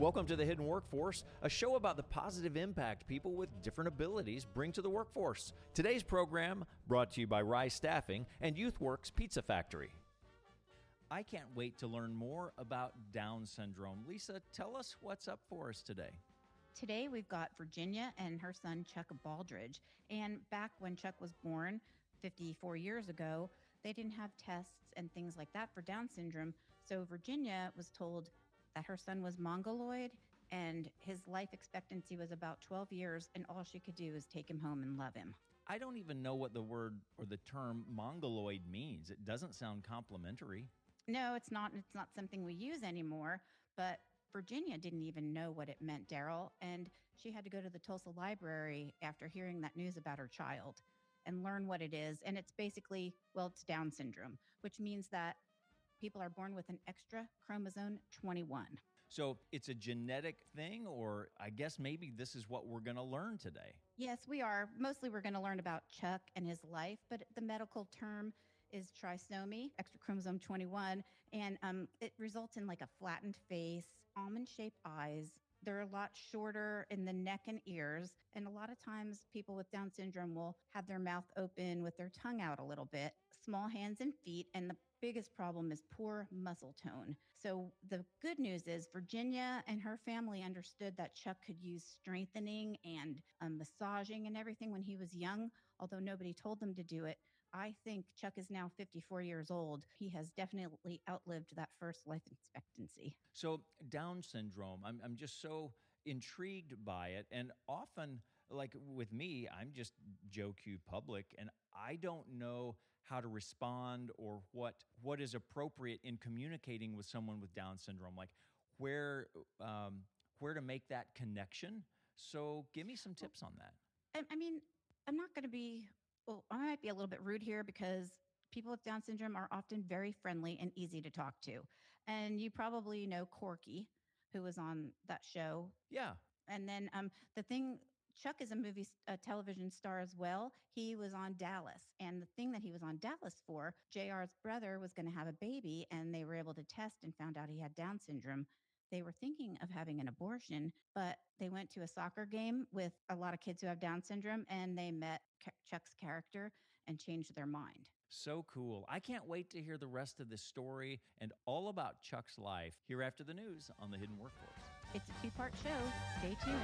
Welcome to the Hidden Workforce, a show about the positive impact people with different abilities bring to the workforce. Today's program brought to you by Rise Staffing and YouthWorks Pizza Factory. I can't wait to learn more about Down syndrome. Lisa, tell us what's up for us today. Today we've got Virginia and her son Chuck Baldridge. And back when Chuck was born 54 years ago, they didn't have tests and things like that for Down syndrome. So Virginia was told that her son was mongoloid and his life expectancy was about 12 years and all she could do was take him home and love him. I don't even know what the word or the term mongoloid means. It doesn't sound complimentary. No, it's not it's not something we use anymore, but Virginia didn't even know what it meant, Darryl, and she had to go to the Tulsa library after hearing that news about her child and learn what it is. And it's basically, well, it's Down syndrome, which means that people are born with an extra chromosome 21. So it's a genetic thing, or I guess maybe this is what we're going to learn today. Yes, we are. Mostly we're going to learn about Chuck and his life, but the medical term is trisomy, extra chromosome 21, and um, it results in like a flattened face, almond shaped eyes. They're a lot shorter in the neck and ears. And a lot of times, people with Down syndrome will have their mouth open with their tongue out a little bit, small hands and feet. And the biggest problem is poor muscle tone. So the good news is Virginia and her family understood that Chuck could use strengthening and um, massaging and everything when he was young, although nobody told them to do it. I think Chuck is now 54 years old. He has definitely outlived that first life expectancy. So, Down syndrome, I'm, I'm just so intrigued by it. And often, like with me, I'm just Joe Q public and I don't know how to respond or what what is appropriate in communicating with someone with Down syndrome, like where um, where to make that connection. So, give me some tips on that. I, I mean, I'm not going to be. Well, I might be a little bit rude here because people with Down syndrome are often very friendly and easy to talk to, and you probably know Corky, who was on that show. Yeah. And then um, the thing Chuck is a movie, a television star as well. He was on Dallas. And the thing that he was on Dallas for, JR's brother was going to have a baby, and they were able to test and found out he had Down syndrome. They were thinking of having an abortion, but they went to a soccer game with a lot of kids who have Down syndrome and they met Chuck's character and changed their mind. So cool. I can't wait to hear the rest of this story and all about Chuck's life here after the news on the Hidden Workforce. It's a two part show. Stay tuned.